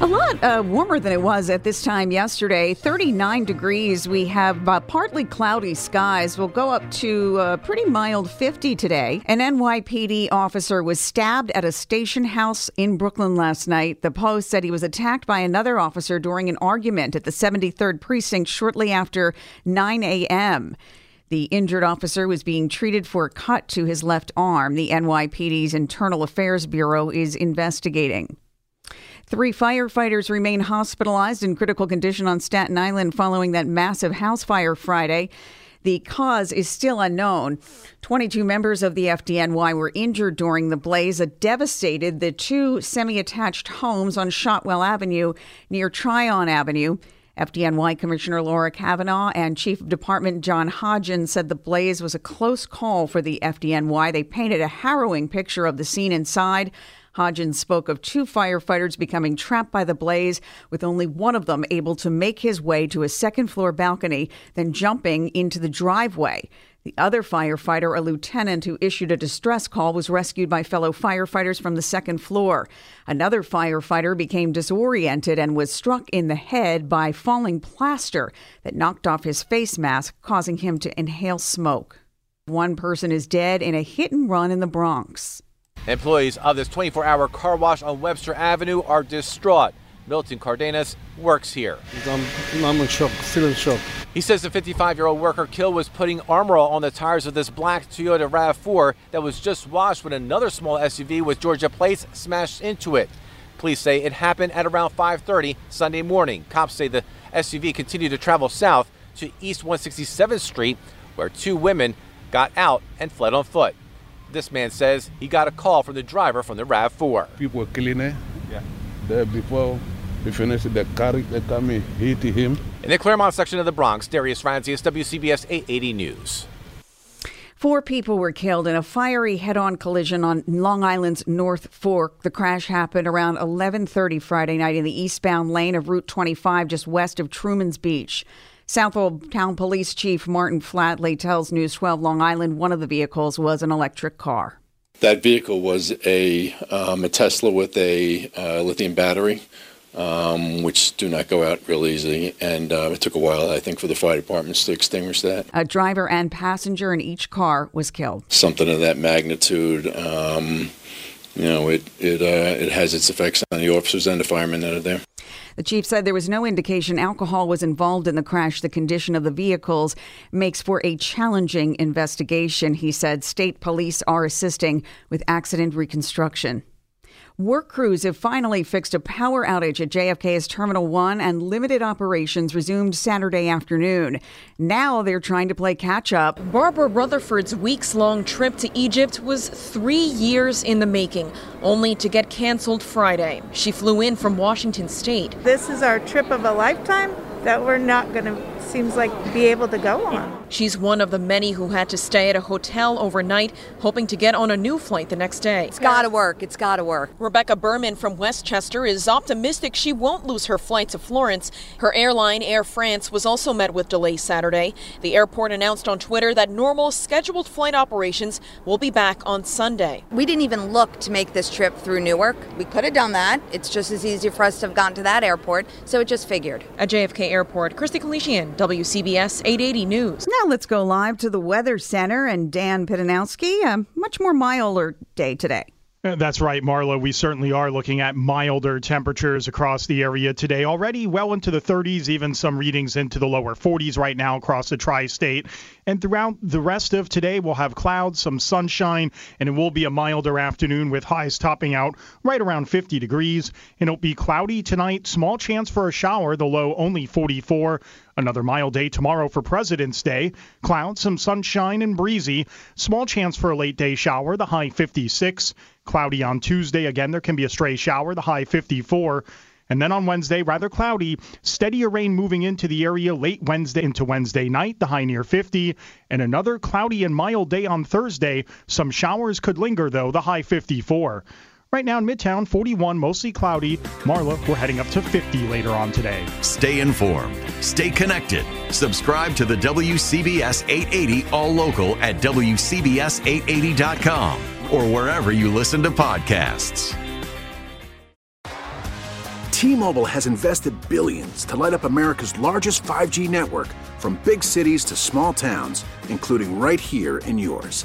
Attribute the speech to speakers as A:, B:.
A: A lot uh, warmer than it was at this time yesterday. 39 degrees. We have uh, partly cloudy skies. We'll go up to uh, pretty mild 50 today. An NYPD officer was stabbed at a station house in Brooklyn last night. The Post said he was attacked by another officer during an argument at the 73rd precinct shortly after 9 a.m. The injured officer was being treated for a cut to his left arm. The NYPD's Internal Affairs Bureau is investigating. Three firefighters remain hospitalized in critical condition on Staten Island following that massive house fire Friday. The cause is still unknown. 22 members of the FDNY were injured during the blaze that devastated the two semi attached homes on Shotwell Avenue near Tryon Avenue. FDNY Commissioner Laura Kavanagh and Chief of Department John Hodgens said the blaze was a close call for the FDNY. They painted a harrowing picture of the scene inside. Hodgens spoke of two firefighters becoming trapped by the blaze, with only one of them able to make his way to a second floor balcony, then jumping into the driveway. The other firefighter, a lieutenant who issued a distress call, was rescued by fellow firefighters from the second floor. Another firefighter became disoriented and was struck in the head by falling plaster that knocked off his face mask, causing him to inhale smoke. One person is dead in a hit and run in the Bronx.
B: Employees of this 24 hour car wash on Webster Avenue are distraught. Milton Cardenas works here.
C: I'm, I'm in shock, still in shock.
B: He says the 55 year old worker killed was putting Armor on the tires of this black Toyota RAV4 that was just washed when another small SUV with Georgia plates smashed into it. Police say it happened at around 5:30 Sunday morning. Cops say the SUV continued to travel south to East 167th Street, where two women got out and fled on foot. This man says he got a call from the driver from the RAV4.
C: People were killing it.
B: Yeah.
C: There before we finished the car, they come in, hit him.
B: In the Claremont section of the Bronx, Darius Francis, WCBS 880 News.
A: Four people were killed in a fiery head-on collision on Long Island's North Fork. The crash happened around 11:30 Friday night in the eastbound lane of Route 25 just west of Truman's Beach. Southold Town Police Chief Martin Flatley tells News 12 Long Island one of the vehicles was an electric car.
D: That vehicle was a, um, a Tesla with a uh, lithium battery, um, which do not go out real easily. And uh, it took a while, I think, for the fire departments to extinguish that.
A: A driver and passenger in each car was killed.
D: Something of that magnitude, um, you know, it, it, uh, it has its effects on the officers and the firemen that are there.
A: The chief said there was no indication alcohol was involved in the crash. The condition of the vehicles makes for a challenging investigation. He said state police are assisting with accident reconstruction. Work crews have finally fixed a power outage at JFK's Terminal 1 and limited operations resumed Saturday afternoon. Now they're trying to play catch up.
E: Barbara Rutherford's weeks long trip to Egypt was three years in the making, only to get canceled Friday. She flew in from Washington State.
F: This is our trip of a lifetime that we're not going to seems like be able to go on.
E: She's one of the many who had to stay at a hotel overnight, hoping to get on a new flight the next day.
G: It's got to work. It's got to work.
E: Rebecca Berman from Westchester is optimistic she won't lose her flight to Florence. Her airline, Air France, was also met with delays Saturday. The airport announced on Twitter that normal scheduled flight operations will be back on Sunday.
G: We didn't even look to make this trip through Newark. We could have done that. It's just as easy for us to have gone to that airport, so it just figured.
E: At JFK Airport, Christy Kalishian, WCBS 880 News.
A: Now let's go live to the Weather Center and Dan Pydynowski. A much more milder day today.
H: Uh, That's right, Marla. We certainly are looking at milder temperatures across the area today. Already well into the 30s, even some readings into the lower 40s right now across the tri state. And throughout the rest of today, we'll have clouds, some sunshine, and it will be a milder afternoon with highs topping out right around 50 degrees. And it'll be cloudy tonight, small chance for a shower, the low only 44. Another mild day tomorrow for President's Day. Clouds, some sunshine, and breezy. Small chance for a late day shower, the high 56. Cloudy on Tuesday. Again, there can be a stray shower, the high 54. And then on Wednesday, rather cloudy, steadier rain moving into the area late Wednesday into Wednesday night, the high near 50. And another cloudy and mild day on Thursday. Some showers could linger, though, the high 54. Right now in Midtown, 41, mostly cloudy. Marla, we're heading up to 50 later on today.
I: Stay informed. Stay connected. Subscribe to the WCBS 880 All Local at WCBS880.com or wherever you listen to podcasts.
J: T-Mobile has invested billions to light up America's largest 5G network from big cities to small towns, including right here in yours.